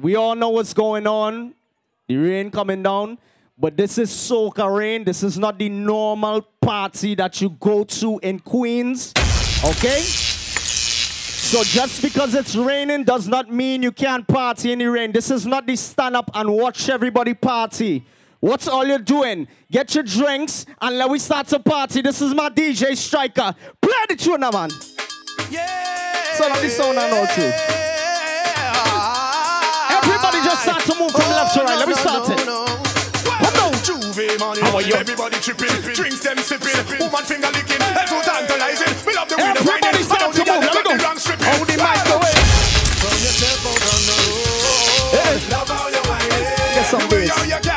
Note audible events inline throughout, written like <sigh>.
we all know what's going on. The rain coming down. But this is soca rain. This is not the normal party that you go to in Queens. Okay? So just because it's raining does not mean you can't party in the rain. This is not the stand up and watch everybody party. What's all you're doing? Get your drinks and let we start to party. This is my DJ Striker. Play the tune man. Yeah. Son of the sound I know too. Just start to move from left to right. Let me start it. Juve money, How are you? everybody tripping, drinks them sipping, woman finger licking, so tantalizing. We love the way the Everybody whining, start I know to the girl move. Let me got the go. wrong stripping. Hold the mic away. From yourself out on the road, love how you whining. Get some bass.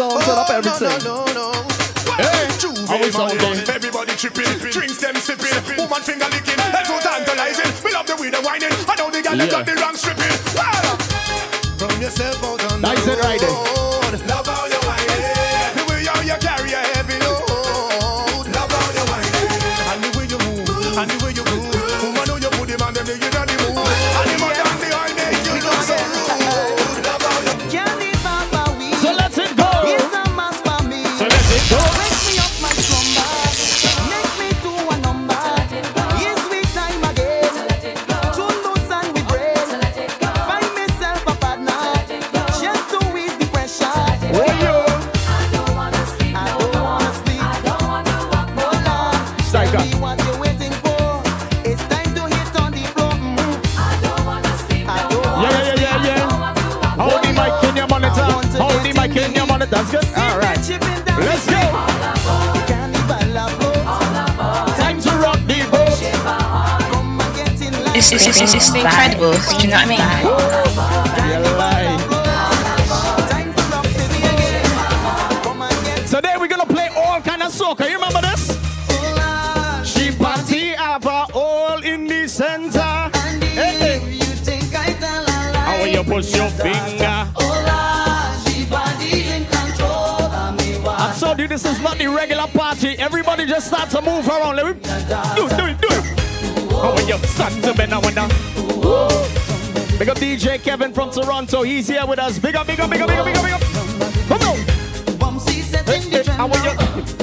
Sound, turn up oh, everything. No, no, no, no. Hey, Juve how we sound money, then? Everybody tripping, drinks them sipping, woman finger licking, head so tantalizing. We love the way the whining. I know the girl Yeah. yeah. got the wrong stripping. Ah! Wow. From yourself out on Nice the and right there. It's, it's, it's, it's incredible. Do you know what I mean? Yeah. Today we're gonna play all kind of soca. You remember this? She party have a hole in the center. Hey, hey. How you push your finger? I told you this is not the regular party. Everybody just start to move around. Let me do it, do it, do it. How are you start to bend and down? Big up DJ Kevin from Toronto. He's here with us. Big up, big up, big up, big up, big up, big up. Come on. Hey, hey, how are you?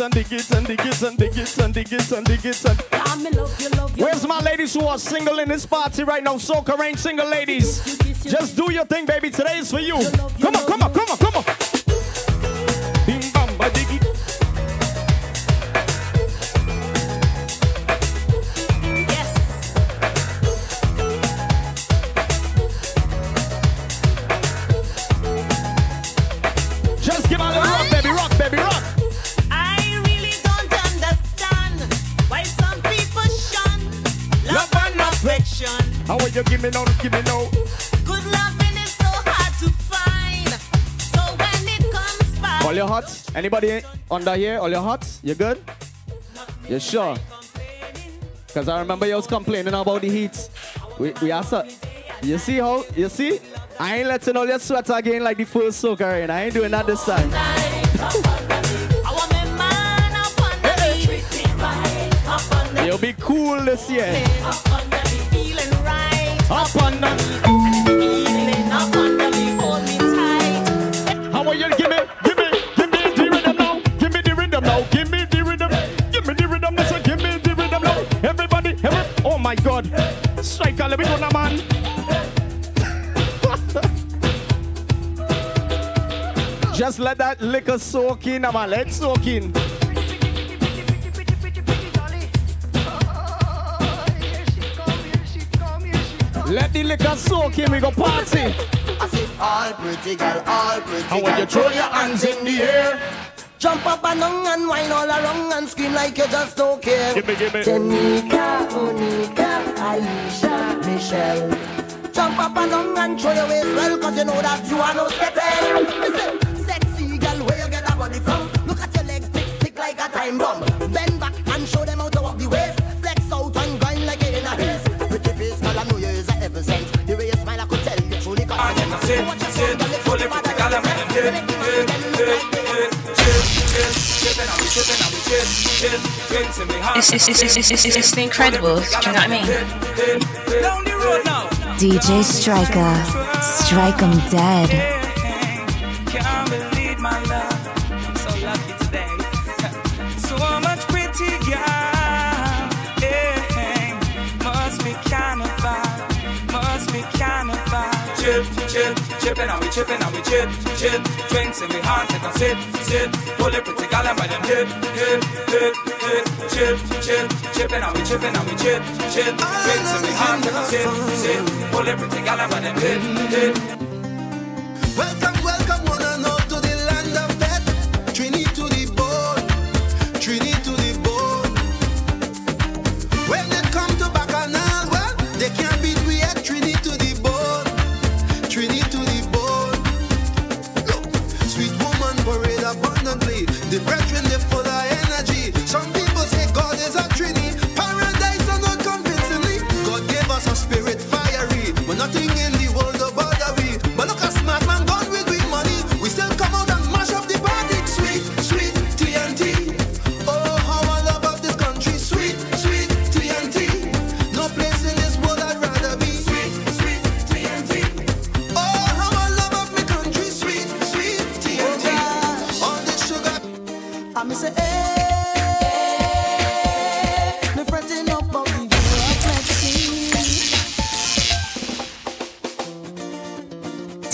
And dig it and dig it and dig it and dig it and dig it and dig it and. Where's my ladies who are single in this party right now? Soca Rain single ladies. Just do your thing, baby. Today is for you. Come on, come on, come on, come on. Bim bam ba diggy. Me now, give me now. Good loving is so hard to find. So when it comes by, All your hearts? Anybody under here? All your hearts? You good? You sure? Because I remember you was complaining about the heat. We, we are so, You see how? You see? I ain't letting all your sweat again like the first Soca Rain. I ain't doing that this time. You'll be cool this year. <laughs> Just let that liquor soak in, man. Let it soak in. Let the liquor soak in. We go party. I say, all pretty girl, all pretty And when you throw your hands in the air, Jump up and down and whine all around and scream like you just don't care. Gimme, gimme. Tanika, Monica, Aisha, Michelle. Jump up and down and throw your waist well, cause you know that you are no. Listen, sexy girl, where you get that body from? Look at your legs, tick, tick like a time bomb. Bend back and show them how to walk the waist. it's, it's, the Incredibles, do you know what I mean? DJ Striker, strike 'em dead. Chipping, and we chipping, and we chip, chip. Drinks in me heart, take a sip, sip. Pull it pretty girl, and by them hip, hip, hip, hip. Chip, chip, chipping, and we chipping, and we chip, chip. Drinks in me heart, take a sip, sip. Pull it pretty girl, and by them hip, hip. Welcome, The brethren they full of energy. Some people say God is a Trini,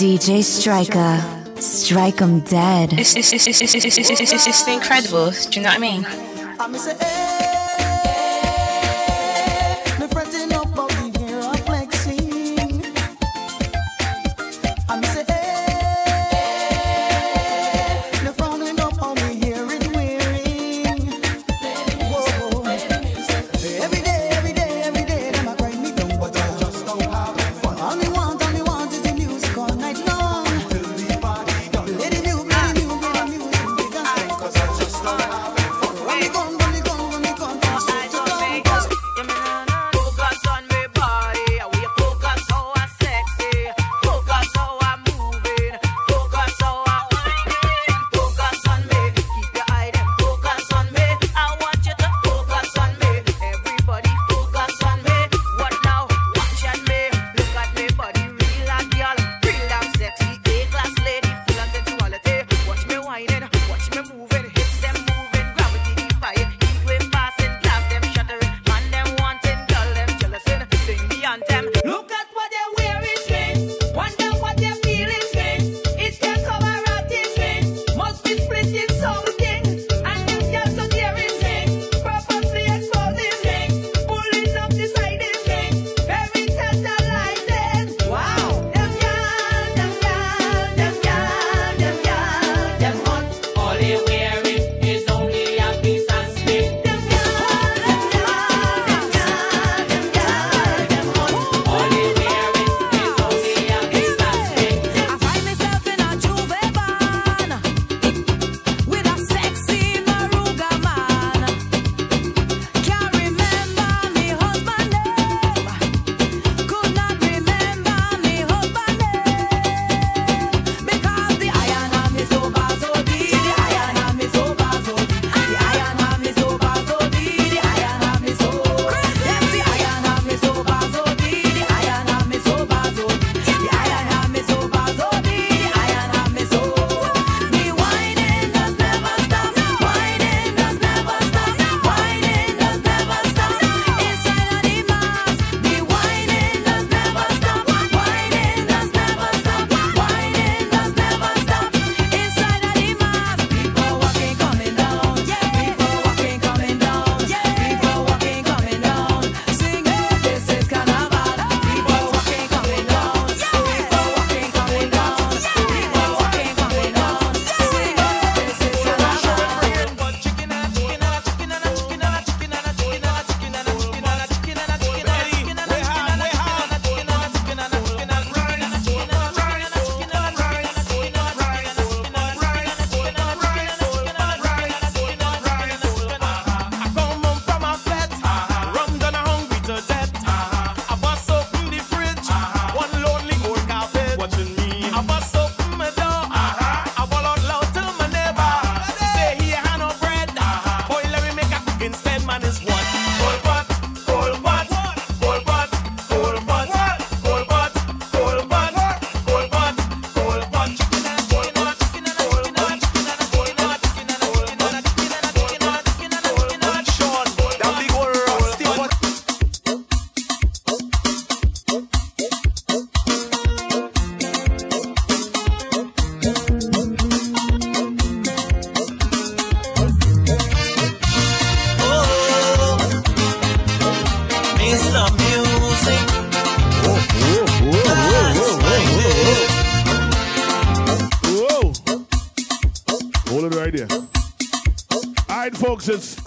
DJ Striker. Strike 'em dead. It's, it's, it's, it's, it's, it's, it's, it's incredible. Do you know what I mean?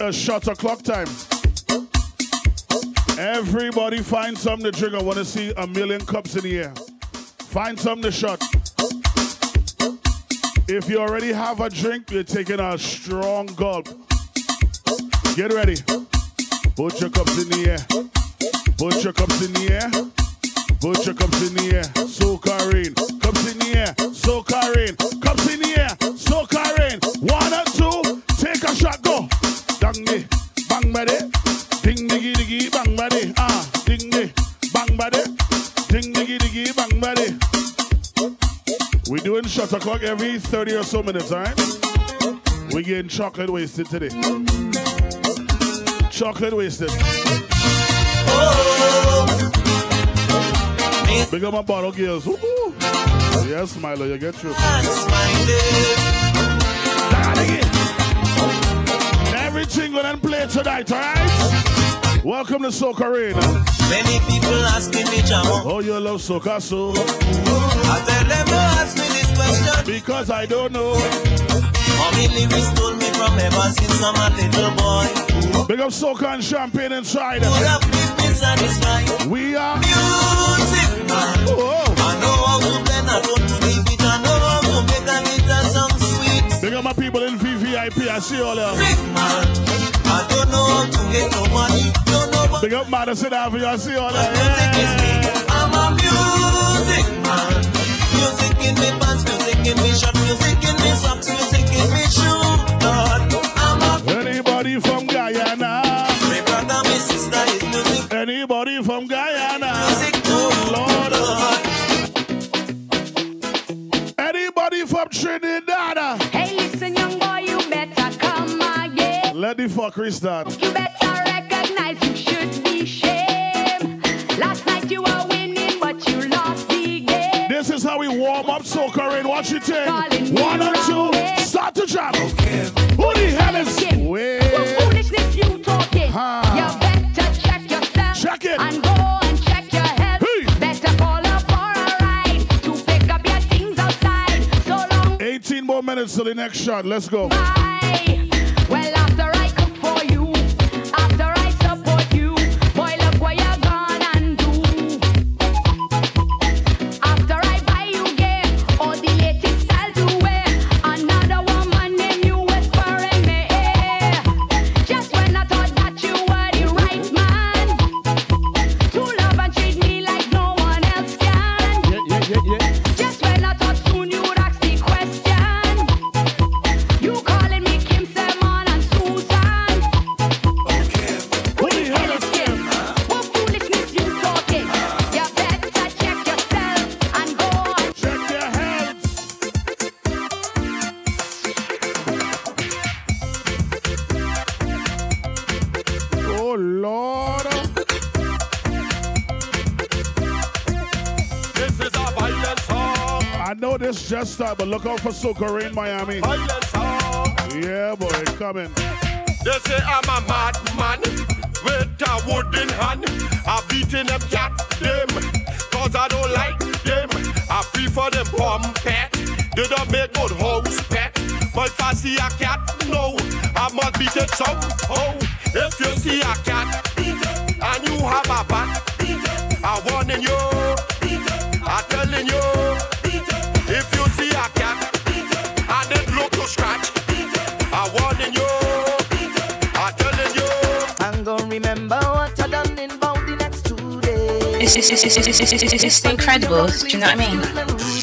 A shot o'clock time. Everybody find something to drink. I want to see a million cups in the air. Find something to shot. If you already have a drink, you're taking a strong gulp. Get ready. Put your cups in the air. Put your cups in the air. Put your cups in the air. Soca rain. Cups in the air. Soca rain. Diggy. Bang body. We doing shot o'clock every 30 or so minutes, alright? We're getting chocolate wasted today. Chocolate wasted. Big up my bottle girls. Woo-hoo. Yes, Milo, you get you. Everything gonna play tonight, alright? Welcome to Soca Rain. Many people asking me, Jamo. Oh, you love Soca so? I tell them no ask me this question. Because I don't know. Mommy lyrics told me from ever since I'm a little boy. Big up Soca and Champagne inside. Good up business satisfied. We are Music man. Oh. I know to blend, I don't to leave it. I know how to make a guitar sound sweet. Big up my people in VVIP. I see all man. I don't know to get no money. Don't know what Big up Madison Avenue. I see all there. music is me. Yeah. I'm a music man. Music in me pants, music in me music in me socks, music in me shoe. I'm a Anybody from Guyana? my brother, my sister is music. Anybody from Guyana? Again. Let the. You better recognize you should be shame. Last night you were winning, but you lost the game. This is how we warm up Soca Rain. Watch it. Calling One and two. wrong way. Start to jam. Who the hell is? What Wait. foolishness you talking? Huh. You better check yourself. Check it. And go and check your head. Hey. Better call up for a ride to pick up your things outside. So long 18 more minutes till the next shot. Let's go. Bye. Just started, but look out for Soca in Miami. Yeah, boy, coming. They say I'm a madman with a wooden hand. I beating them cat them, cause I don't like them. I prefer them bomb pet. They don't make good house pet. But if I see a cat, no, I must beat it somehow. If you see a cat and you have a bat, I warning you, I'm telling you. It's, it's, it's, it's, it's, it's, it's, incredible. Do you know what I mean?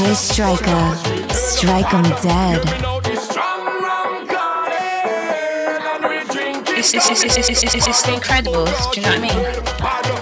DJ Striker, strike 'em dead. It's, it's, it's, it's, it's, it's, it's incredible, do you know what I mean?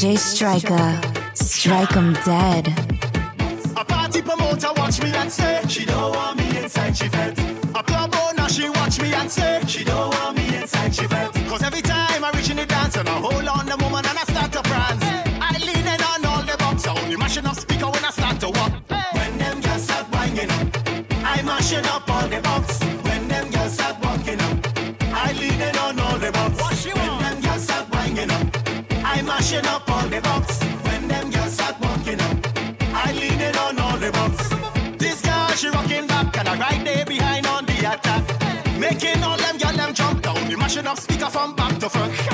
DJ Striker, strike 'em dead. up on the box. When them girls start walking up, I lean it on all the box. This girl, she rocking back, and I right there behind on the attack. Making all them girls them jump down. We mashing up speaker from back to front.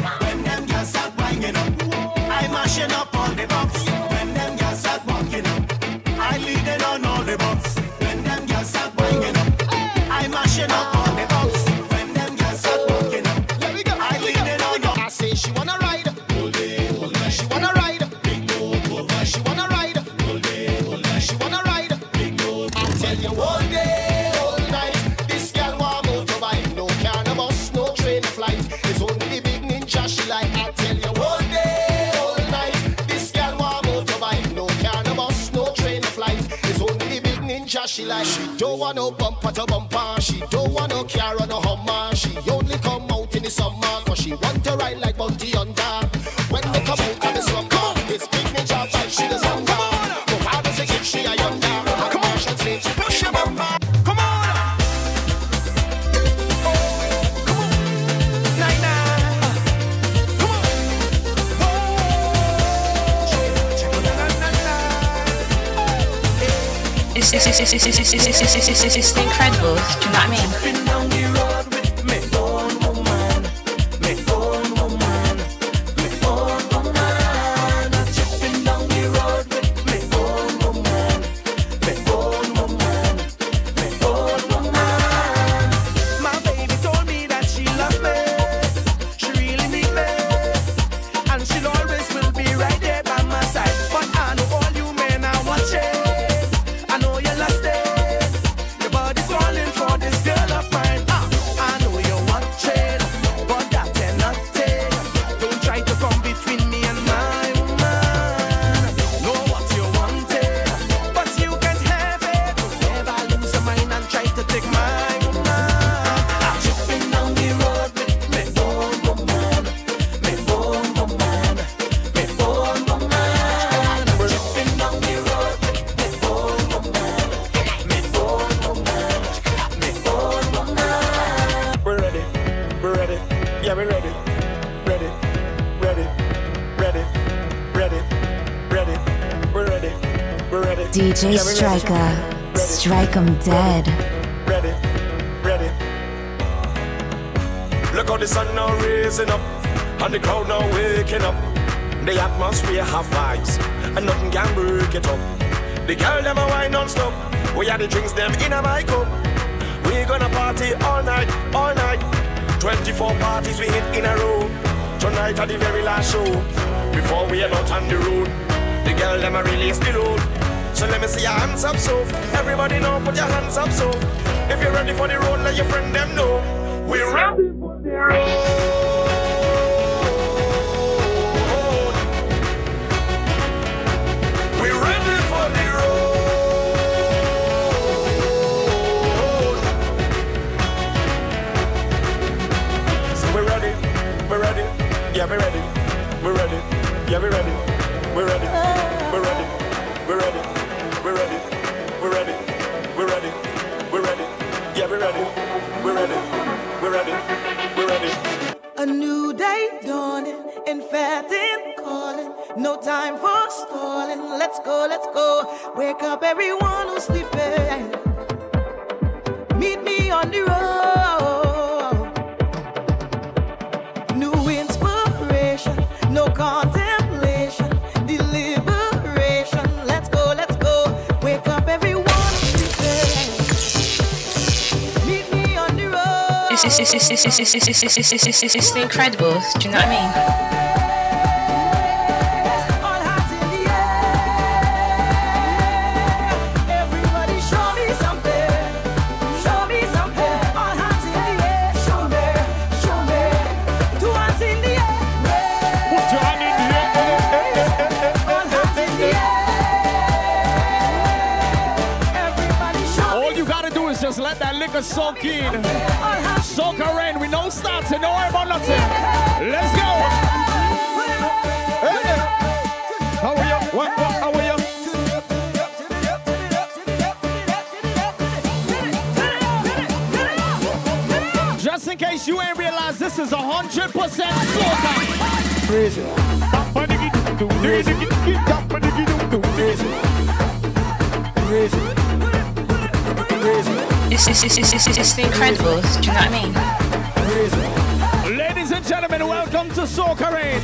one out bumper to bump. 'Em dead. ready, ready. Look how the sun now raising up, and the crowd now waking up. The atmosphere have vibes, and nothing can break it up. The girl them a wine non-stop. We are the drinks them in a my cup. We gonna party all night, all night. 24 parties we hit in a row. Tonight at the very last show. Before we on the road, the girl them a release the load. So let me see your hands up, so everybody know, put your hands up, so if you're ready for the road, let your friend them know. We're ready for the road. We're ready for the road. So we're ready, we're ready, yeah, we're ready, we're ready, yeah, we're ready, we're ready, we're ready, we're ready, ready, we're ready, we're ready. A new day dawning, emphatic calling. No time for stalling. Let's go, let's go. Wake up everyone who's sleeping. It's, it's, it's, it's, it's, it's, it's, incredible. Do you know what I mean? Liquor soak in. Soak. We no starting. No worry about nothing. Let's go. Hey. How are you? What, what, how are you? Just in case you ain't realized, this is 100% soca. Crazy. It's, it's, it's, it's, it's, it's incredible. Do you know what I mean? Ladies and gentlemen, welcome to Soca Rain.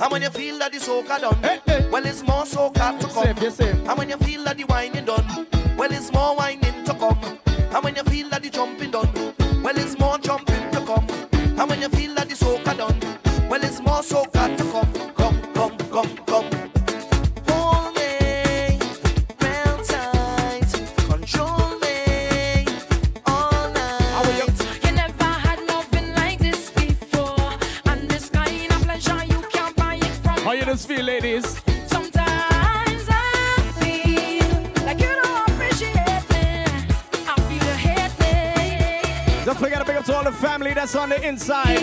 And when you feel that the soca done, Hey, hey. well, it's more soca to come. Safe, you. And when you feel that the whining done, well, it's more whining to come. And when you feel that the jumping done, well, it's more jumping to come. And when you feel that the soca done, well, it's more soca the on the inside.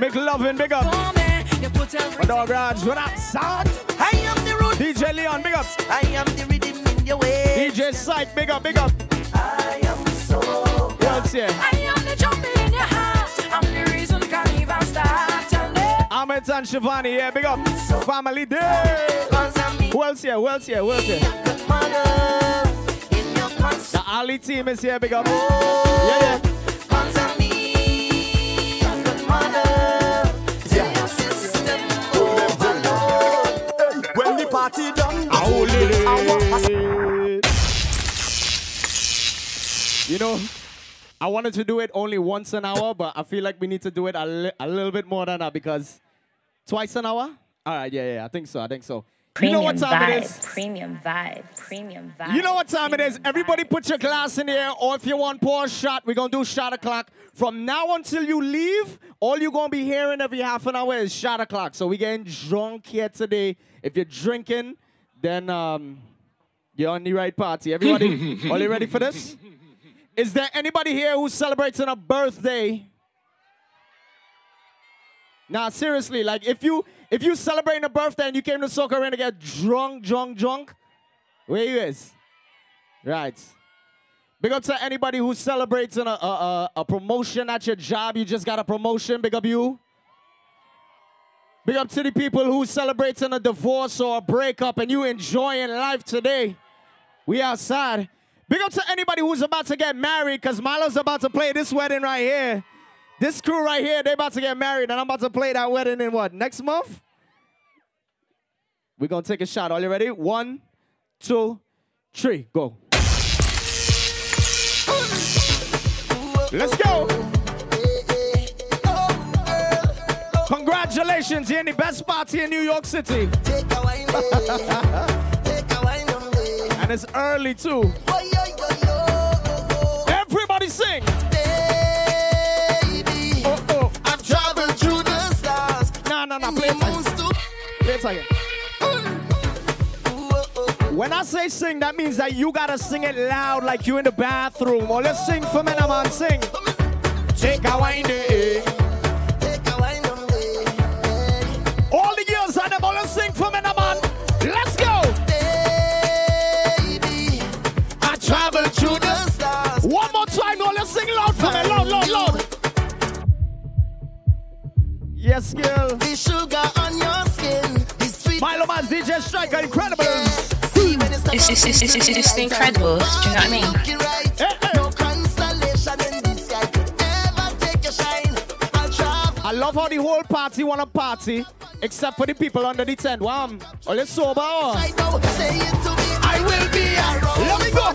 Make loving big up. My dog Raj, what up, son? I am the root. DJ Leon, big up. I am the rhythm in your way. DJ Psych, big up, big up. I am so. What else here? I am the jumping in your heart. I'm the reason carnival start. Ahmed and Shivani, yeah, big up. Family day. Who else here? Who else here? Who else here? The Ali team is here, big up. Yeah, yeah. You know, I wanted to do it only once an hour, but I feel like we need to do it a, li- a little bit more than that because twice an hour? All right, yeah, yeah, I think so. I think so. you know Premium what time vibe, it is? premium vibe, premium vibe. You know what time it is? Everybody vibe. put your glass in here, or if you want pour a shot, we're gonna do shot o'clock. From now until you leave, all you're gonna be hearing every half an hour is shot o'clock. So we're getting drunk here today. If you're drinking, then um, you're on the right party. Everybody, <laughs> are you ready for this? Is there anybody here who's celebrating a birthday? Nah, seriously, like if you if you celebrating a birthday and you came to Arena to get drunk, drunk, drunk, where you is? Right. Big up to anybody who's celebrating a, a, a, promotion at your job. You just got a promotion. Big up you. Big up to the people who's celebrating a divorce or a breakup and you enjoying life today. We outside. Big up to anybody who's about to get married because Milo's about to play this wedding right here. This crew right here, they about to get married and I'm about to play that wedding in what, next month? We're going to take a shot. Are you ready? One, two, three, go. Let's go. Congratulations, you're in the best party in New York City. Take a wine. <laughs> Take a wine. And it's early too. Sing. Baby, Oh, oh. I've traveled through the stars. No, no. and Play it again. Play it again. Ooh. When I say sing, that means that you gotta sing it loud like you in the bathroom. Or let's sing for me, man. Sing. Take a wine, eh? Yes, girl. The sugar on your skin, the sweet. Milo Man's DJ Striker, incredible. See when it's It's- it's- it's- it's- it's the Incredibles, do you know what I mean? Right. Eh, eh. No constellation in the sky could ever take your shine. I'll travel. I love how the whole party wanna party, except for the people under the tent. Wow. Are you sober? or? I know, say it to me. I will be around Let me go.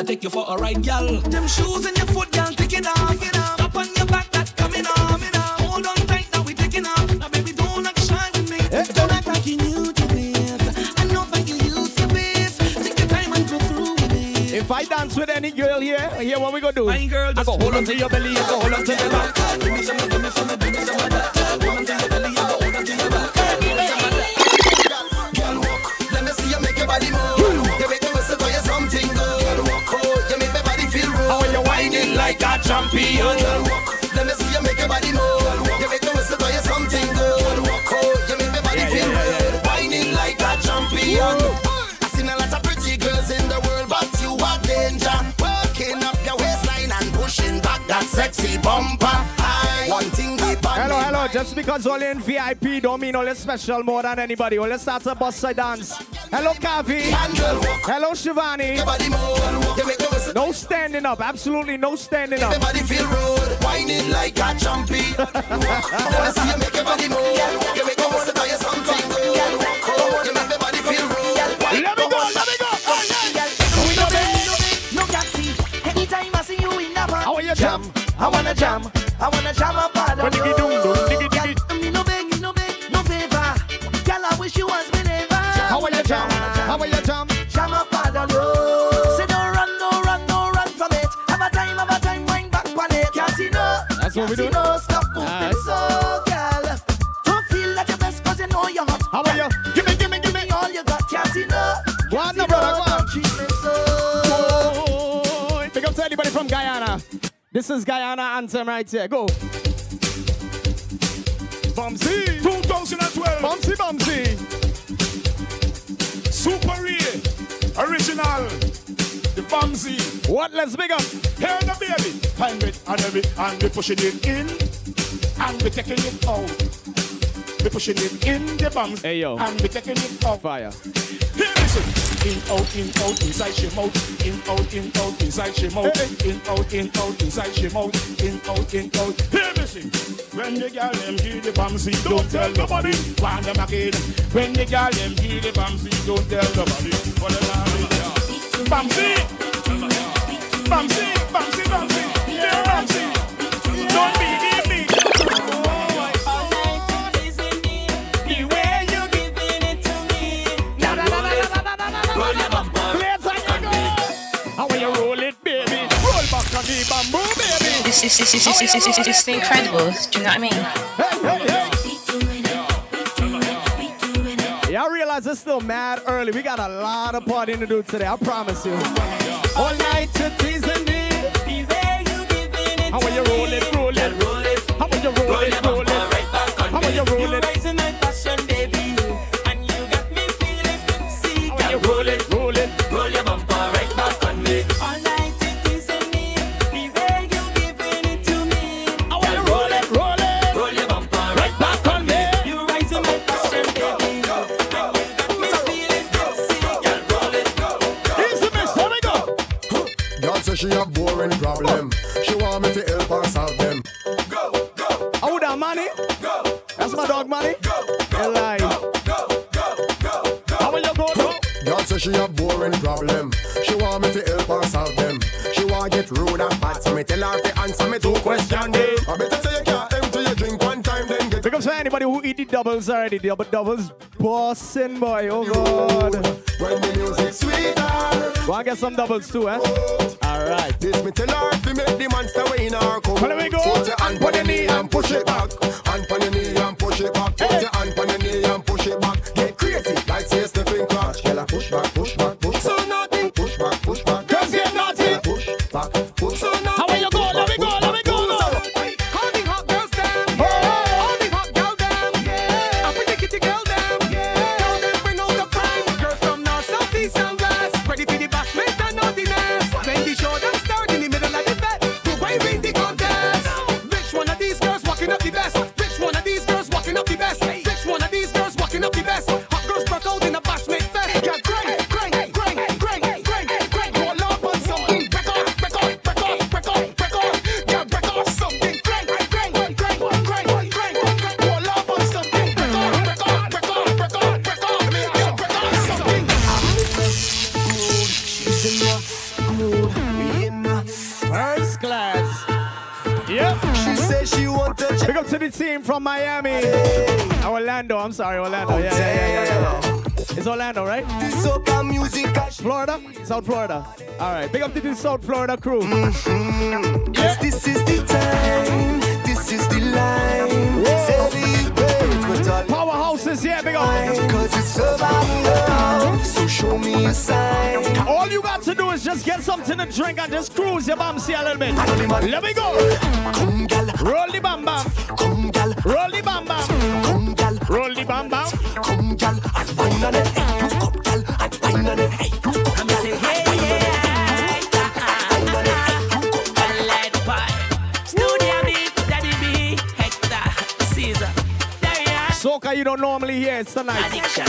Wanna take you for a ride, gal. Them shoes in your foot, gal, take it off. Take it off. Up on your back, that coming off. Coming off. Hold on tight, now we taking off. Now baby, don't act shy with me. Don't act like you new to this. I know that you used to this. Take your time and go through with it. If I dance with any girl here, here what we gonna do? My girl, I just go hold on to I go. Hold on to your belly, because only in VIP don't mean only special more than anybody. Well, let's start a bus side dance. Hello, Kavi. Hello, Shivani. No standing up. Absolutely no standing up. Everybody feel rude, whining like a champion. <laughs> right here. Go. Bumsy. 2012. Bumsy, Bumsy. Super Ray. Original. The Bumsy. What? Let's big up. Here the baby. Find it and every and we pushing it in. And we taking it out. We pushing it in the bums. Hey, yo. And we taking it out. Fire. Here listen. In out, in out, inside she mouth. In out, in out, inside she mouth. In out, in out, inside she mouth. In out, in out. Here listen. When the girl them hear the bumsy, don't tell nobody. One them again. When the girl them hear the bumsy, don't tell nobody. What the hell Bumsy. Bumsy, Bumsy, it's, it's, it's, it's, it's, it's, it's, it's the Incredibles. Do you know what I mean? Hey, hey, hey. Y'all realize it's still mad early. We got a lot of partying to do today, I promise you. All night to teasing me. How are you rolling, rolling? How are you rolling, rolling? How are you rolling? Girl say she have boring problem. She want me to help her solve them. Go, go. Oh, that money? Go. That's my dog money. Go, Eli. Go, go, go, lie. How will you go, bro? Girl say she have boring problem. She want me to help her solve them. She want get rude and bad, so me tell her to answer me two questions. Anybody who eat the doubles already, the double doubles bossing boy. Oh God. when the music sweeter. Go and get some doubles too, eh? Alright. This me tell her to make the monster way in her come. Well, let me go. Put your hand on your knee and push it back. Hand on your knee and push it back. Put your hand on your knee and push it back. I'm sorry, Orlando. Yeah, yeah, yeah, yeah, It's Orlando, right? Florida? South Florida. All right, big up to the South Florida crew. Mm-hmm. Yeah. This is the time. This is the line. Powerhouses, yeah, big up. Cause it's about love, so show me a sign. All you got to do is just get something to drink and just cruise your bum. See a little bit. Let me go. Roll the bamba. Roll the bamba. Soca you don't normally hear, it's tonight. Addiction.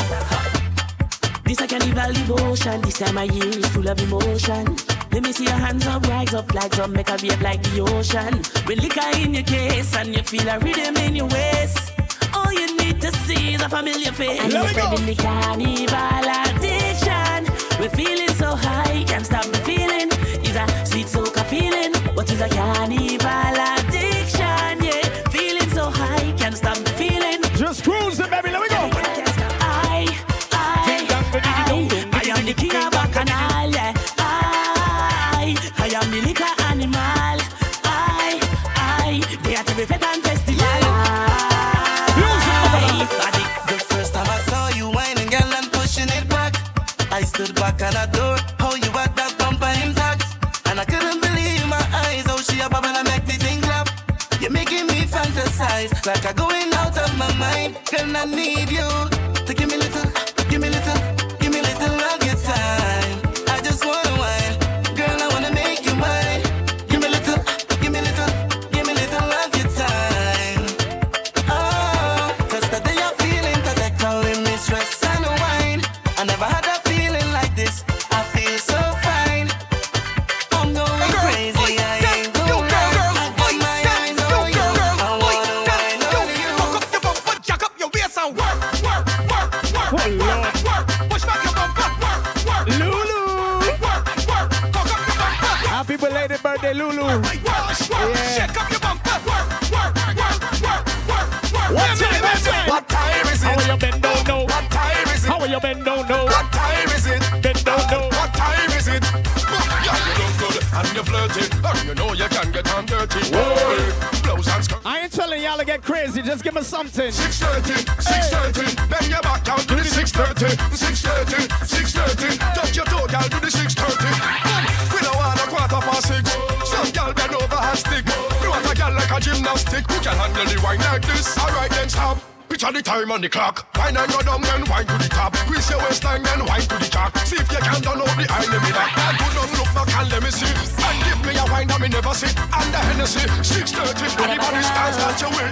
This a carnival devotion. This time I year is full of emotion. Let me see your hands up, rise up, like some make a wave like the ocean. With liquor in your case and you feel a rhythm in your waist. All you need to see is a familiar face. And Let we're spreading the carnival addiction. We're feeling so high, can't stop the feeling. It's a sweet soca feeling. What is a carnival addiction? And I need you. round the clock. Wine on your dumb and wine to the top. Twist your waistline and wine to the chalk. See if you can turn out the enemy that. And do not look back and let me see. And give me a wine that me never see. And the Hennessy, 630, anybody stands that you will.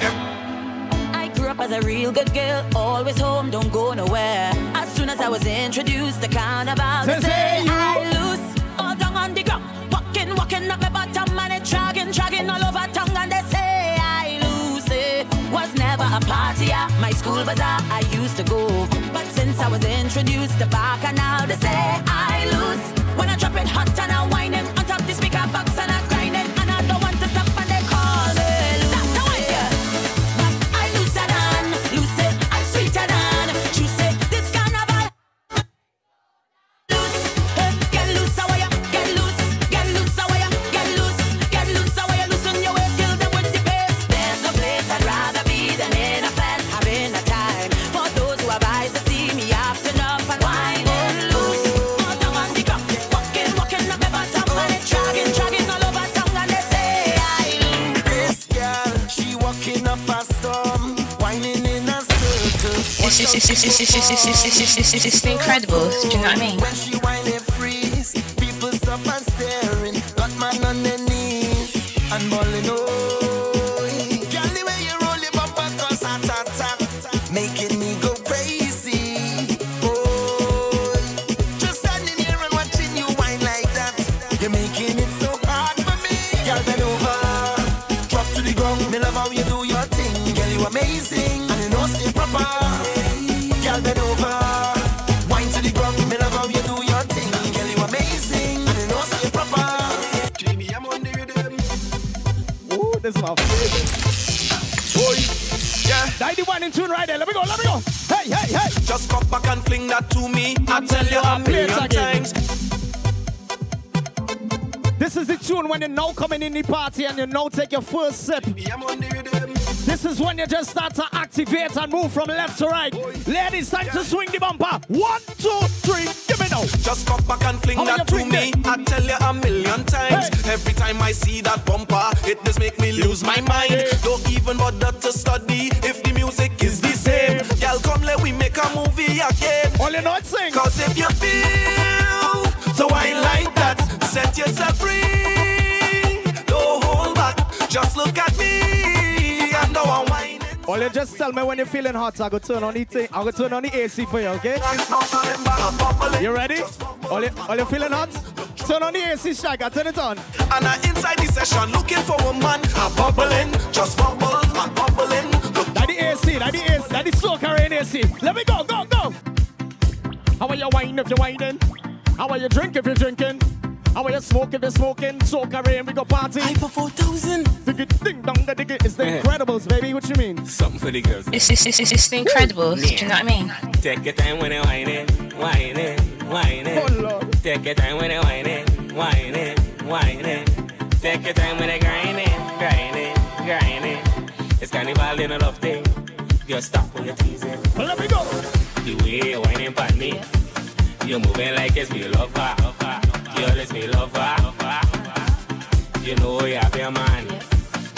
I grew up as a real good girl, always home, don't go nowhere. As soon as I was introduced, the carnival say, say I lose all down on the ground, walking, walking up my bottom, and it dragging, dragging all over tongue and school bazaar I used to go. But since I was introduced to Bacchanal, they say I lose. When I drop it hot and I whine it on top this it's, it's, it's, it's, it's, it's, it's, incredible. Do you know what I mean? in tune right there. Let me go, let me go. Hey, hey, hey. Just come back and fling that to me. I tell you a million times. This is the tune when you're now coming in the party and you now take your first sip. This is when you just start to activate and move from left to right. Ladies, time to swing the bumper. One, two, three, give me now. Just come back and fling that to me. I tell you a million times. Every time I see that bumper, it just make me lose my mind. Don't even bother to study movie again. All you know it's sing. Cause if you feel so I like that, set yourself free. Don't hold back. Just look at me. I know I'm whining. All you just tell me when you're feeling hot, I go turn on the thing. I go turn on the AC for you, okay? You ready? All you, all you feeling hot? Turn on the AC. I turn it on. And I inside the session looking for a man. I'm bubbling, just bubble and bubbling. That the AC, that the AC, that the soca in AC. Let me go, go, go. How are you wine if you're whining? How are you drink if you're drinking? How are you smoke if you're smoking? Soca in, we go party. Hyper 4000. Dig it, ding dong, da dig it. It's the Yeah. Incredibles, baby. What you mean? Something for the girls. It's, it's, it's, it's the Incredibles. Do you know what I mean? Take your time when you're whining, whining, whining. Oh, Take your time when you're whining, whining, whining. Take your time when you're grinding, grinding, grinding. It's carnival in a love thing. Girl, stop when you're teasing. Let me go. The way you're whining for me. You're moving like it's me lover. Girl, it's me lover. You know you have your man.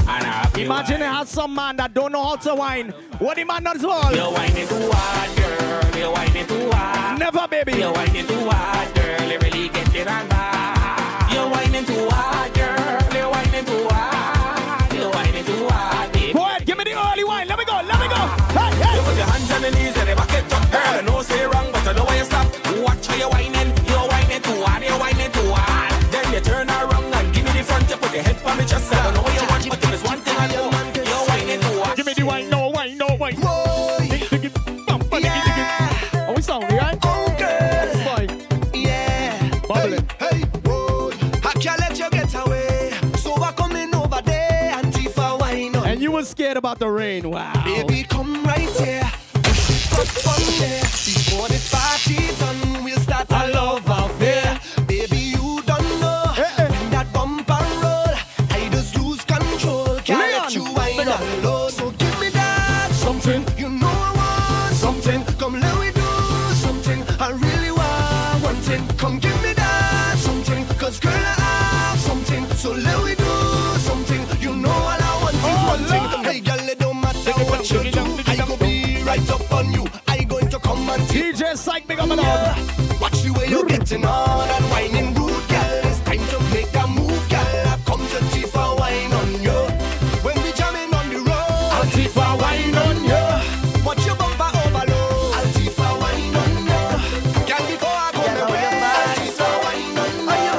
Have Imagine you have some man that don't know how to wine. What the man does all? You're whining too hard, girl. You're whining too hard. Never, baby. You're whining too hard, girl. You really get it on bad. You're whining too hard, girl. You're whining too hard. You're whining too hard, baby. Go ahead, give me the early wine. Let on the knees and they back it up. Girl, I know say wrong, but I know why you stop. Watch how you're whining. You're whining too hard. You're whining too hard. Then you turn around and give me the front. You put your head on me chest. I don't know what you want, but there's one thing I know, you're whining too hard. Give me the wine, no wine, no wine. Dig, dig it, bump, dig it, dig it. Are we sounding right? Oh, girl. Fine. Yeah. Bubbling. Hey, whoa. I can't let you get away. So I coming over there and Tifa wine on. And you were scared about the rain. Wow. Baby, come right here. There. Before this party DJ big up and yeah. Watch the way you're getting on and whining rude, girl. It's time to make a move, girl. I come to Tifa wine on you. When we jamming on the road, I'll Tifa wine on you. Watch your bumper overload. I'll Tifa wine on you. Girl, before I go my way, I'll Tifa wine on you.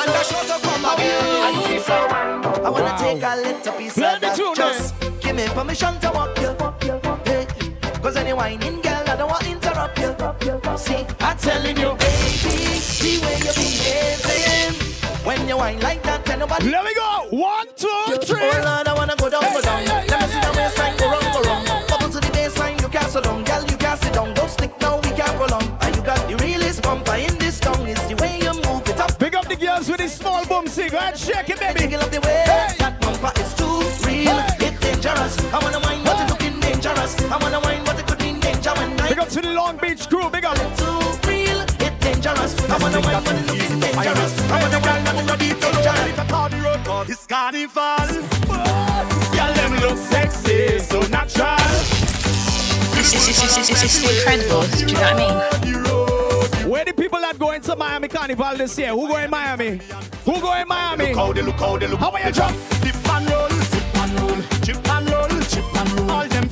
And shot to come again. I'll Tifa wine. I wanna take a little piece of the that. Just eh? give me permission to walk you. Hey, Cause any whining See, I'm telling you, baby, the way you behaving. When you whine like that, tell nobody. Let me go. One, two, three. Oh Lord, I wanna go down, go down. Let me see the waistline, go wrong, go wrong. Bubble to the baseline, you can't sit down, girl, you can't sit down. Don't stick now, we can't prolong. And you got the realest bumper in this town. It's the way you move it up. Big up the girls with the small bum sing. Go ahead, shake it, baby. When I Big up to the Long Beach crew. Big up. too real. It's dangerous. I wanna wine, but it looking dangerous. I wanna wine, but it looking dangerous. It's carnival. Y'all them look sexy, so natural. It's, it's, it's, it's, it's, it's the Do you know what I mean? Where the people that going to Miami Carnival this year? Who going Miami? Who going Miami? Look how they look how they look. How about you jump?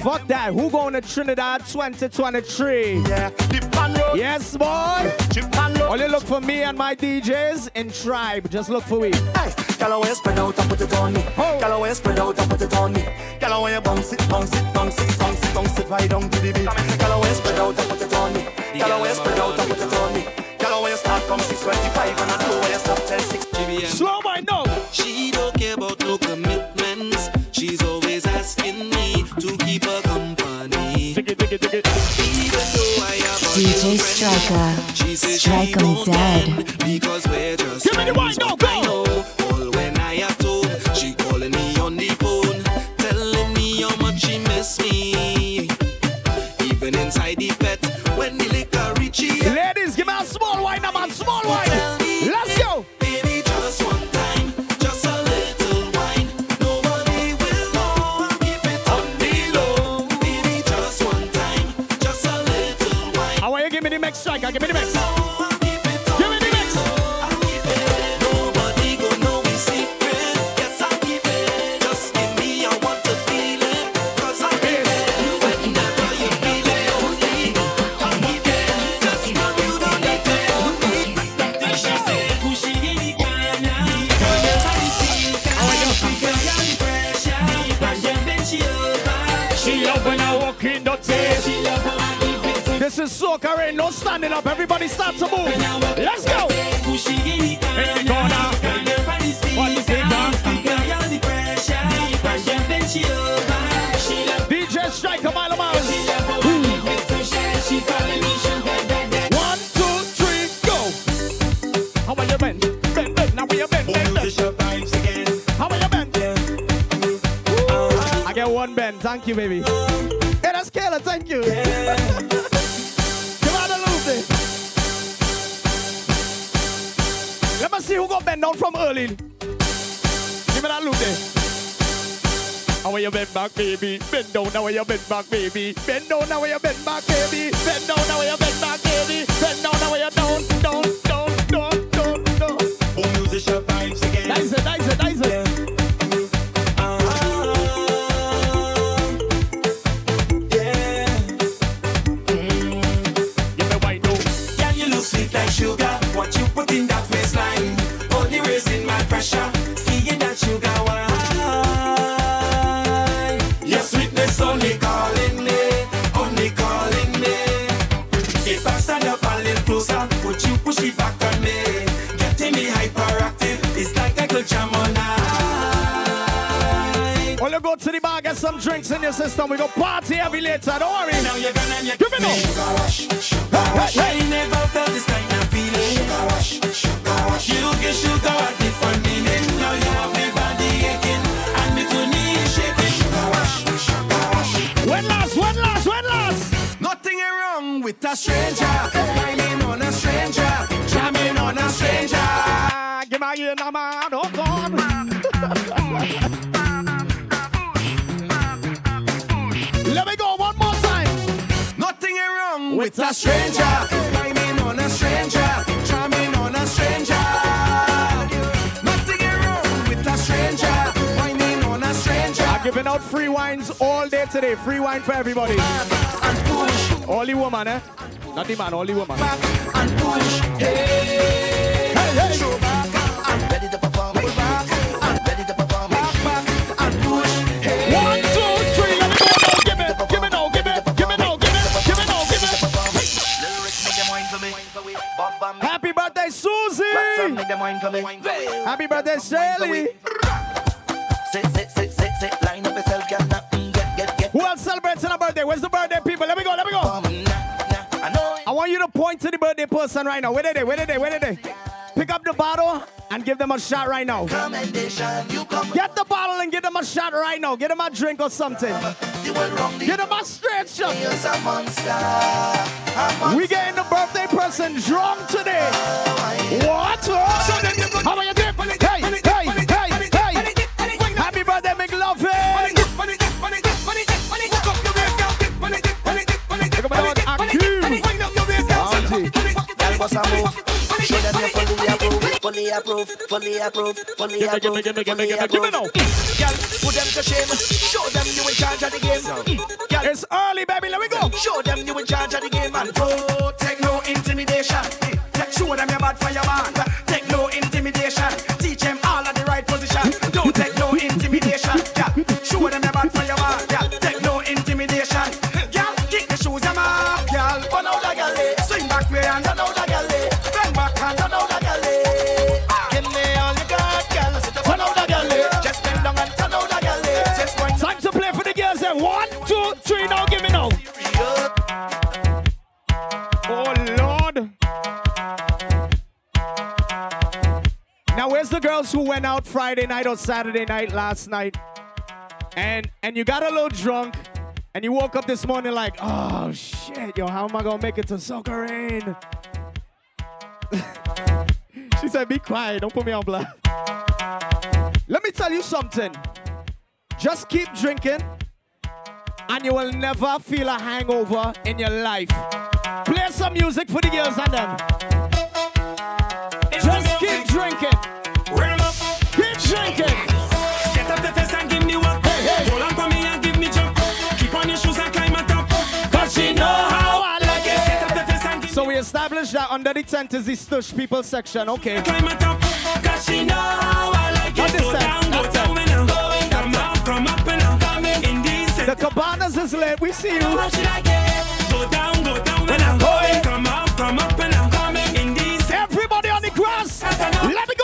Fuck that. Who going to Trinidad 2023? yeah, dip and roll, Yes, boy. Only look for me and my DJs in Tribe. Just look for we. Hey, girl, spread out and put it on me. Oh. Spread out and put it on me. Girl, I want you bounce it, bounce it, bounce it, bounce it, bounce it right down to the beat. Girl, spread out and put it on me. Girl, spread out and put it on me. Girl, I want you start from 625 and DJ girlfriend, Striker. she Strike she 'em won't dead. Because we're just Give me the friends, wine, no, but I go. You bend back, baby. Bend down now where you with a stranger. Whining on a stranger. Jamming on a stranger. Give my ear, now, man. Oh, God. Let me go one more time. Nothing ain't wrong with a stranger. Whining on a stranger. Jamming on a stranger. Nothing ain't wrong with a stranger. Whining on a stranger. I'm giving out free wines all day today. Free wine for everybody. The woman, eh? Not the man, the woman. and push. Hey, hey, Show back. I'm ready to perform. Pull back. I'm ready to perform. Back, back, and push. Hey. One, two, three, let me go. Give it, give it now, give it, give it now, give it, give it now, give it. Happy birthday, Susie! Happy birthday, Shelly! Sit, sit, sit, sit, sit. Line up yourself, girl. Now, get, get, get. Who else celebrates a birthday? Where's the birthday people? Let me go, let to point to the birthday person right now. Where are they? Where are they? Where are they? Pick up the bottle and give them a shot right now. Get the bottle and give them a shot right now. Get them a drink or something. Get them a straight shot. We getting the birthday person drunk today. What? How are you doing? Hey, hey, hey, hey. Happy birthday, McLovin. Look at Lord Akeem. Girl, bust a move. Show them you fully approve, fully approve, fully approve, fully Give approve, give me, give me, fully give me, give me, give me approve. now. Girl, put them to shame. Show them you in charge of the game. Girl, It's early, baby. Let me go. show them you in charge of the game and don't take no intimidation. Show them you're bad for your man. Take no intimidation. Teach them all at the right position. Don't take no intimidation. One, two, three. Now give me now. Oh Lord. Now where's the girls who went out Friday night or Saturday night last night? And and you got a little drunk and you woke up this morning like, oh shit, yo, how am I gonna make it to Soca Rain? <laughs> she said, be quiet, don't put me on blast. Let me tell you something. Just keep drinking and you will never feel a hangover in your life. Play some music for the girls and them. Just keep drinking. Keep drinking. Get up the face and give me one. Hold on for me and give me jump. Keep on your shoes and climb on top. Cause she know how I like Get up the face and it. So we established that under the tent is the stush people section. Okay. climb on top. Cause she know how I like it. Go Understand? down, the cabanas is lit. We see you. Go down, go down, When I'm going. Come up, come up, and I'm coming in these. Everybody on the grass. Let me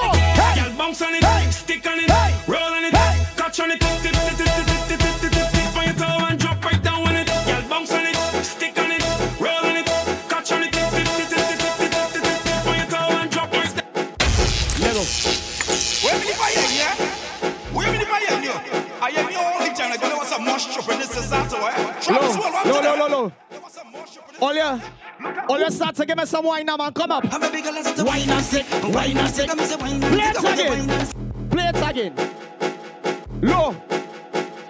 Low, low, low, low, All your, all your to give me some wine now, man. Come up. Wine and sick, wine and sick. Play it again. Play it again. Low.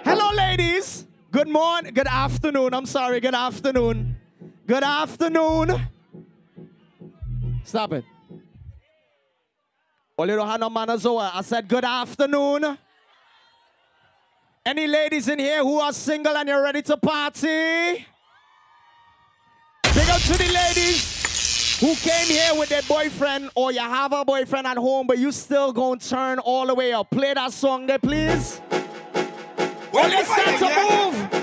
Hello, ladies. Good morning. Good afternoon. I'm sorry. Good afternoon. Good afternoon. Stop it. Well, you don't have no manners over. I said good afternoon. Any ladies in here who are single and you're ready to party? Big up to the ladies who came here with their boyfriend or you have a boyfriend at home but you still gonna turn all the way up. Play that song there, please. Well, it's time to move.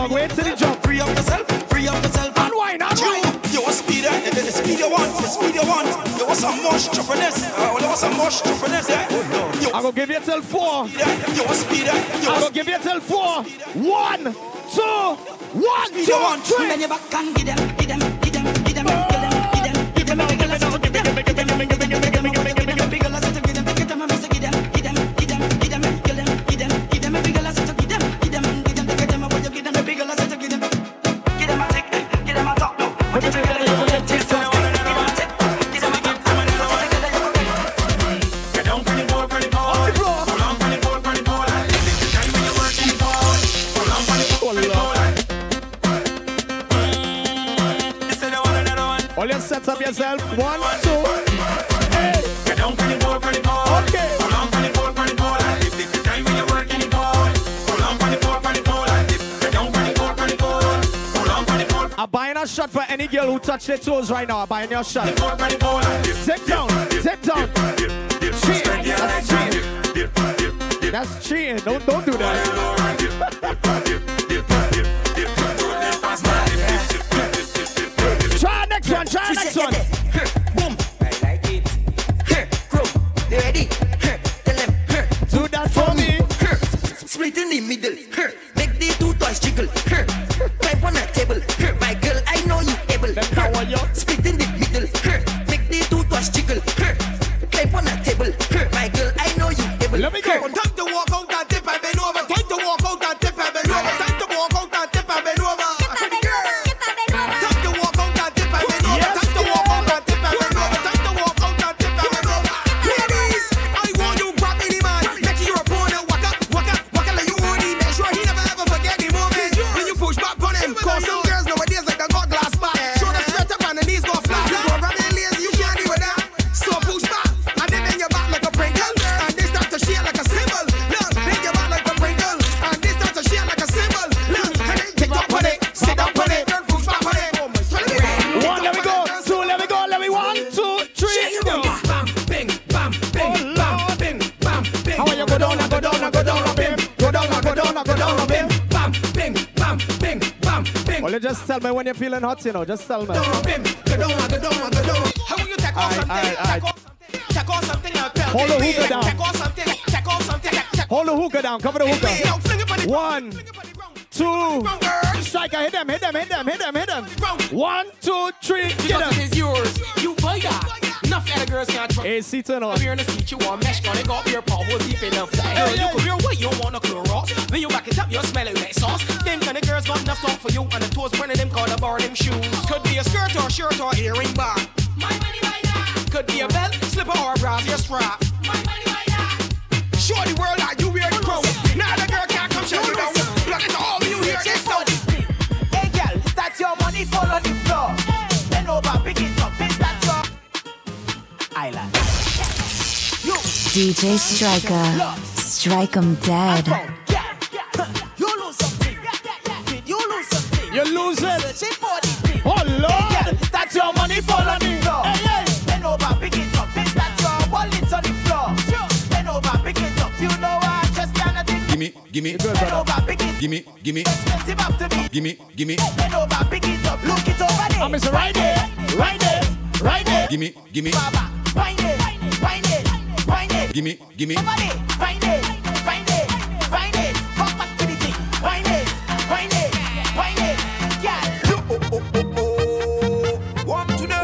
dog. Wait till the drop. Free up yourself. Free up yourself. And why not? You, you was speed, eh, eh, eh? speed you want, speed you want. You want some mush choppiness. Uh, ah, you was some mush choppiness, eh? Oh, no. You, I go give you till four. You want speed, eh? You eh, I go give you till four. One, two, one. Bend your back and give them, give them. touch their toes right now by your shot. Zip down, zip down. Cheer, that's cheating. That's cheating. Don't, don't do that. sell me when you're feeling hot, you know. Just sell me. How you Hold the hookah down. Hold the down. Cover the hookah. One, two. Striker, hit them, hit them, hit them, hit them, hit them. One, two, three. Get them. Yours. You buy that. Enough other girls can't trust. Hey, see, turn on. I'm here in the seat, you want mesh, gonna got beer pot, whole deep enough. Girl, you could wear what you want, no Clorox. Then you back it up, you smell it wet sauce. Them kind of girls got enough talk for you, and the toes burning them caught a bar them shoes. Could be a skirt or shirt or earring bar. My money right there. Could be a belt, slipper or brassiere strap. My money right there. Show the world that you wear the crown. Now the girl can't come show you down. Blood at all, you hear it's so Hey, girl, is that your money? Follow the Island. You, DJ Striker. Strike 'em dead. you lose something. Did you lose something? You lose it. Searching for the thing. Oh Lord. Hey, girl, that's your money fall on the floor. Hey, hey. Bend over, pick it up, it's that your wallet on the floor. Bend over, pick it up, you know I just cannot think. Gimme, gimme, Bend over, pick it gimme, gimme, expensive up me. gimme, gimme, Bend over, pick it up, look it over there. I'm Mr. Right there, right there, right there. gimme, gimme, Baba, find it, find it, find it. gimme, gimme. Over there, find it, find it, find it. Come back to the thing. Find it, find it, find it. Yeah. One to them.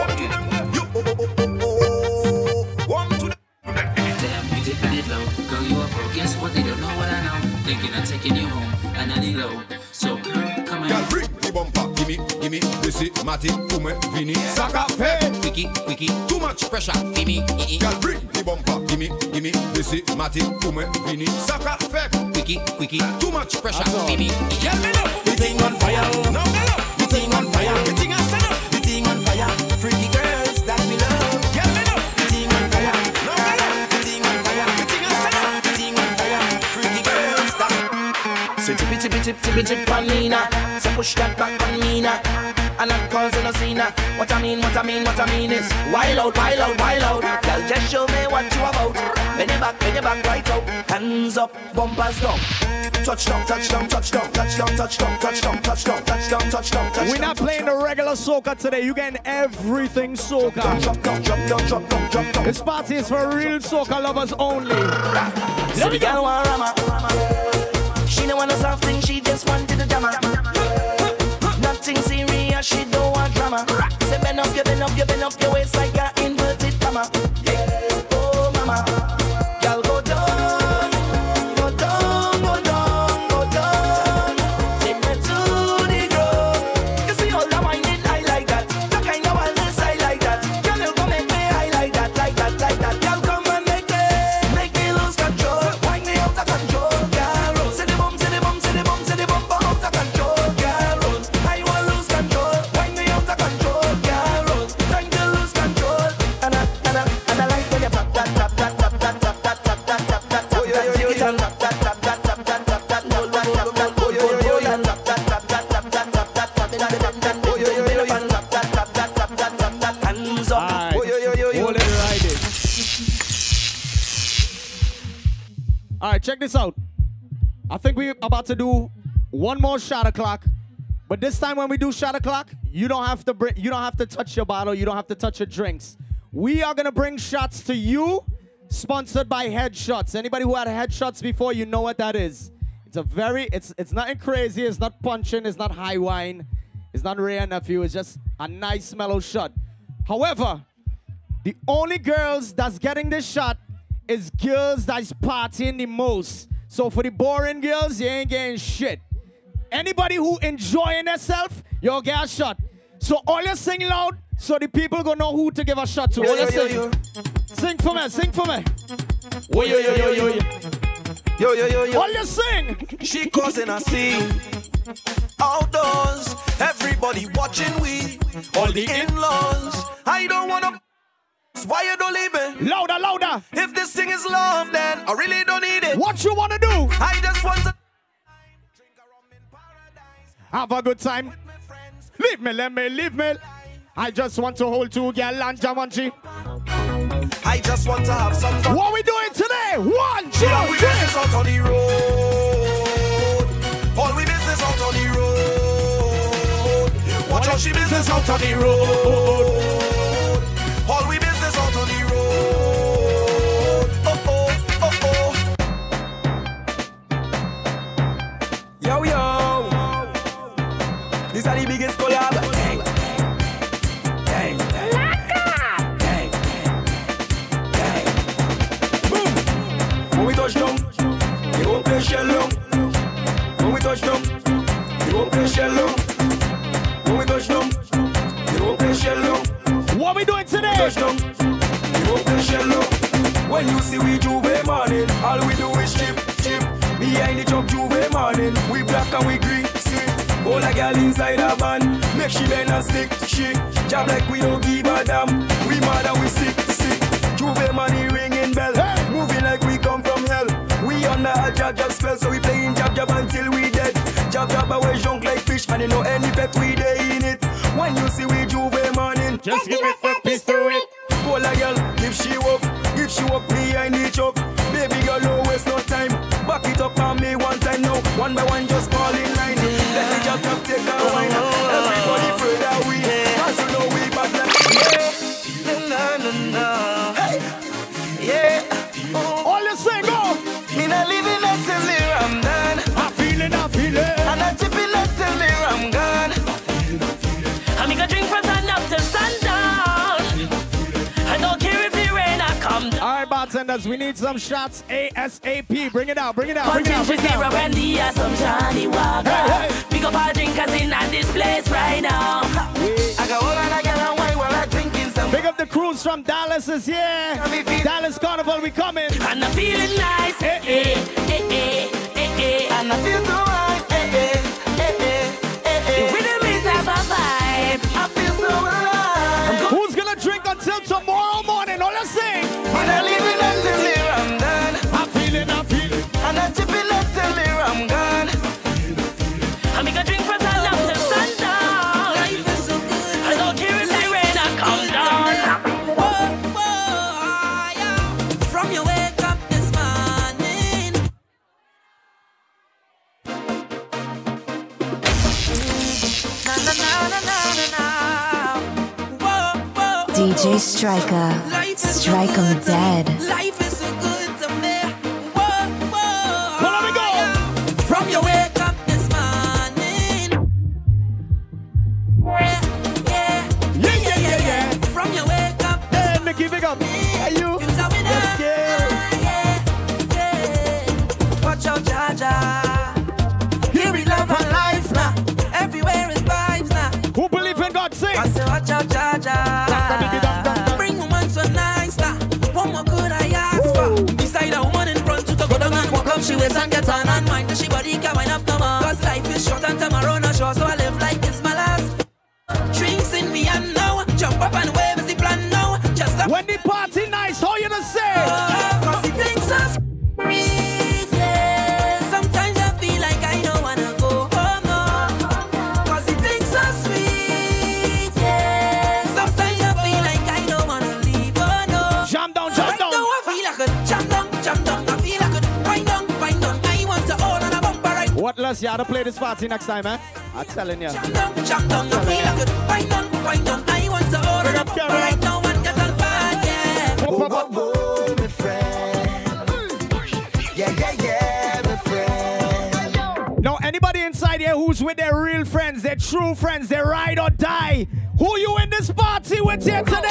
You. oh, oh, oh, oh, oh. oh, oh, oh. To them. Damn, you dipping it low. Girl, you a pro. Guess what? They don't know what I know. Thinking of taking you home. And I need low. So, girl, come on. Girl, bring the bumper. Gimme, gimme. This is Matty, Fume, Vini. Saka, Fe. Quickie, quickie. Too much pressure. Gimme. Girl, bring the bumper. Gimme, gimme. This is Matty, Fume, Vini. Saka, Fe. Quickie, quickie. Too much pressure. Gimme. Girl, me love. The thing on fire. No, me love. The thing on fire. The thing on fire. The thing on fire. Freaky girls tip tippy tip on Nina. So push that back on Nina. And I'm causing a scene. What I mean, what I mean, what I mean is wild out, wild out, wild out. Girl, just show me what you about. Bend your back, bend your back right out. Hands up, bumpers go. Touch down. Touchdown, touchdown, touchdown, touchdown, touchdown, touchdown, touchdown, touchdown, touchdown, touchdown. We're not playing the regular soca today. You getting everything soca. Down, down, down. This party is for real soca lovers only. So the girl want rama. She don't want a soft thing, she just wanted a drama. Nothing serious, she don't want drama. Say bend up, you bend up, you bend up your waist like this out. I think we're about to do one more shot o'clock. But this time when we do shot o'clock, you don't have to bring, you don't have to touch your bottle, you don't have to touch your drinks. We are gonna bring shots to you, sponsored by Headshots. Anybody who had headshots before, you know what that is. It's a very, it's it's nothing crazy, it's not puncheon, it's not high wine, it's not rare nephew, it's just a nice mellow shot. However, the only girls that's getting this shot is girls that's partying the most. So for the boring girls, you ain't getting shit. Anybody who enjoying themselves, you'll get a shot. So all you sing loud, so the people gonna know who to give a shot to. Yo, All you yo, yo, sing. yo. Sing for me, sing for me. Yo, yo, yo, yo, yo. Yo, yo, yo, yo. All you sing. She causing a scene. Outdoors, everybody watching we. All the in-laws. I don't wanna. Why you don't leave me? Louder, louder. If this thing is love, then I really don't need it. What you wanna do? I just want to. Have a good time. Leave me, let me, leave me. I just want to hold two girl and Jamanchi. I just want to have some fun. What are we doing today? One, two, All we three. business out on the road. All we business out on the road. Watch out, she business out on the road. These are the biggest collab. Boom. When we touch down, they won't play shell long. When we touch down, they won't play shell long. When we touch down, they won't play shell long. What we doing today? Touch down, they won't play shell long. When you see we J'ouvert morning, all we do is chip, chip. Behind the truck J'ouvert morning, we black and we green. All a girl inside a van. Make she bend and stick. She job like we don't give a damn. We mad and we sick, sick. J'ouvert money ringing bell. Hey. Moving like we come from hell. We under a jab jab spell, so we playing jab jab until we dead. Jab jab away junk like fish, and you know any pet we day in it. When you see we J'ouvert money just give us a piece to it. Pull a girl, if she up, if she up, me I need chop. Baby girl, don't waste no time. Back it up on me one time now. One by one, just callin'. because we need some shots ASAP. Bring it out, bring it out, bring it out. Bring it out. Bring it out. Some Johnnie Walker. Hey, hey. Pick up all drinkers in at this place right now. I got all I get on while I drinking some. Pick up the crews from Dallas is here. Dallas Carnival, we coming. And I'm feeling nice. Hey, hey. Hey, hey. Striker. Strike 'em dead. waist and get on and wine. Cause she body can wine Yes, you ought to play this party next time, eh? I'm telling you. No now Now, anybody inside here who's with their real friends, their true friends, their ride or die, who you in this party with here today?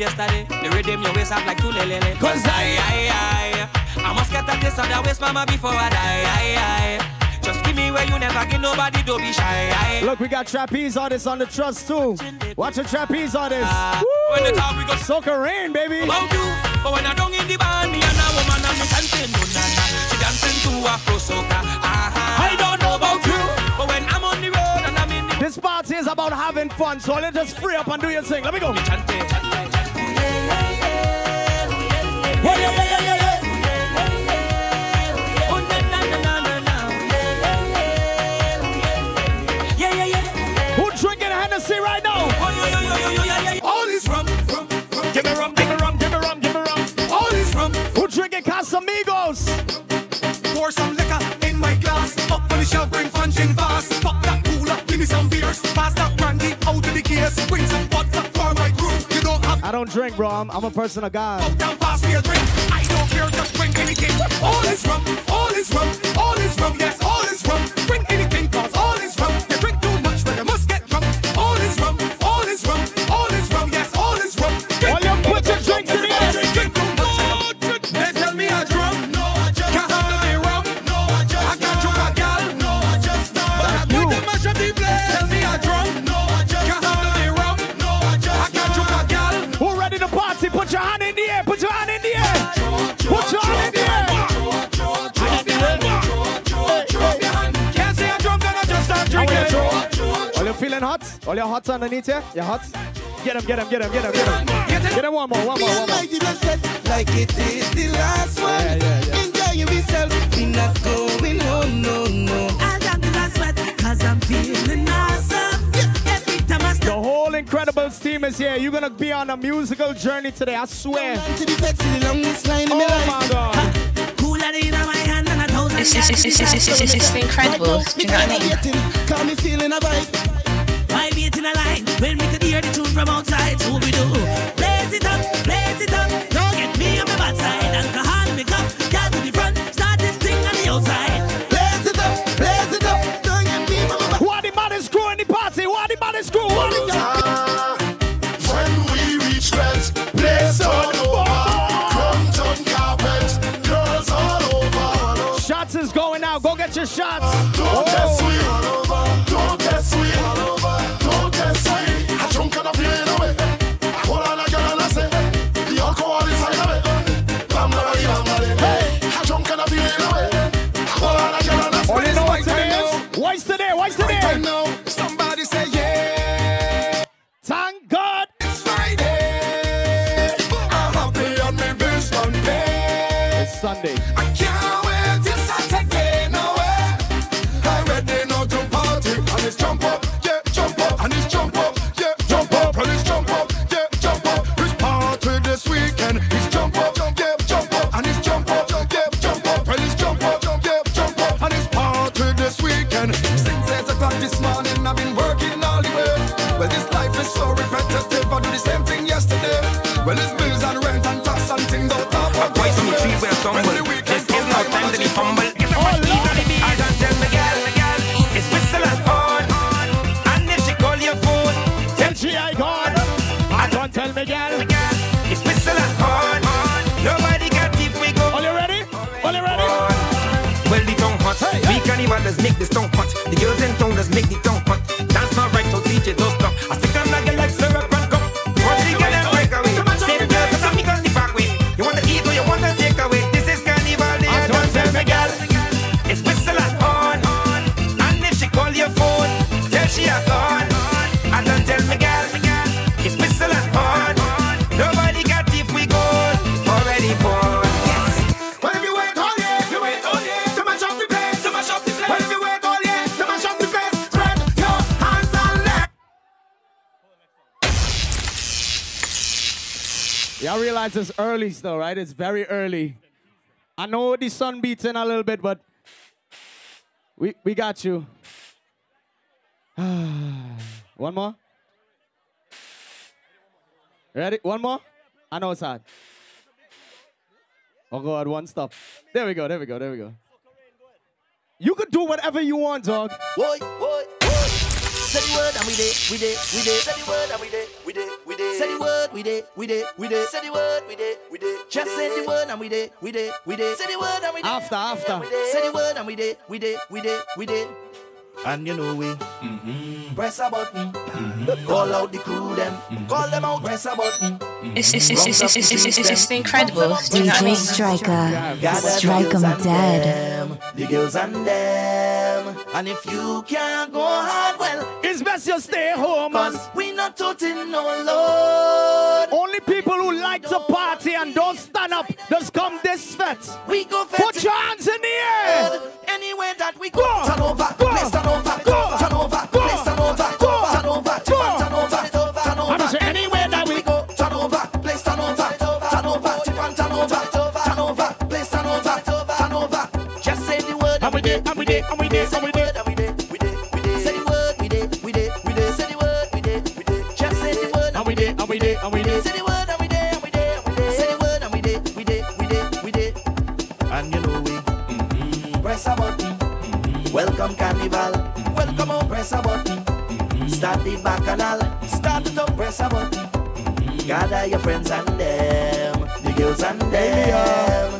Yesterday. The rhythm your waist up like two lele. Cause I, I, I, I must get a taste of that waist, mama, before I die. I, I. Just give me where you never give nobody, don't be shy. I, Look, we got trapeze artists on the trust too. Watch the trapeze artists. when the top we go Soca rain, baby. about you. But when I don't in the band, me and a woman and me dancing, no na na. She dancing to Afro soca. Uh-huh. I don't know about you, but when I'm on the road and I'm in the This party is about having fun, so let us free up and do your thing. Let me go. Yeah, yeah, yeah, me rum, give me rum, give me rum. Give me rum. All these rum, who drinks a cast of me goes for some beers. Pass that pool give me some beers, pasta, brandy out of the case. Bring some vodka I don't drink, bro. I'm, I'm a person of God. down pass me a drink. I don't care, just anything. All is rum, all is rum, all is rum. Yes, all is rum. Anything, All your hots underneath you? You hot? Get him, get him, get him, get him, get him. Get him one more, one more, one more. Like it is the last one. Yeah, yeah, yeah. Enjoy yourself. We not going home, no, no. I got the last sweat cause I'm feeling awesome. Every time I The whole Incredibles team is here. You're gonna be on a musical journey today, I swear. To the bed, to the longest line in my Oh my god. cooler in my hand and a thousand It's, it's, it's, it's, it's, it's, it's the Incredibles. Do you know what I mean? Call me feeling a wait in a line when we could hear the tune from outside? So we do. Blaze it up, blaze it up. Don't get me on my bad side. Alcohol, make up, get to the front. Start this thing on the outside. Blaze it up, blaze it up. Don't get me mama. Who are the baddest crew in the party? Who are the baddest crew? Who are the- When we reach French, place all over. Crumpton carpet, girls all over. Shots is going out. Go get your shots. Don't Oh. Y'all it's early still, right? It's very early. I know the sun beats in a little bit, but we we got you. <sighs> One more. Ready? One more? I know it's hard. Oh God, one stop. There we go, there we go, there we go. You could do whatever you want, dog. Say the word and we did, we did, we did. Say the word and we did, we did, did. Say the word, we did, we did, we did. Say the word, we did, we did. Just say the word and we did, we did, we did. Say the word and we did. After, after. Say the word and we did, we did, we did, we did. And you know we mm-hmm. press a button, call out the crew them, call them out, press a button. It's, it's, it's, it's, it's, it's, it's, it's, it's incredible. Do you know what I DJ? Striker, Gather strike girls 'em dead. the girls and them. And if you can't go hard, well, it's best you stay home, man. Cause we not toting no load. Only people who like to party and don't stand up just come this fete. We go Put your hands in the air. Anywhere that we go, turn over, place turn over, go, did, and we did, and we did, and we did. Say the word, we did, we did, we did. Say the word, we did, we did. Just say the word, and we did, and we did, and we did. Say the word, and we did, and we did, and we did. Say the word, and we did, we did, we did, we did. And you know we press a button. Welcome carnival. Welcome home, press a button. Start the bacchanal. Start it up, press a button. Gather your friends and them, the girls and them. And if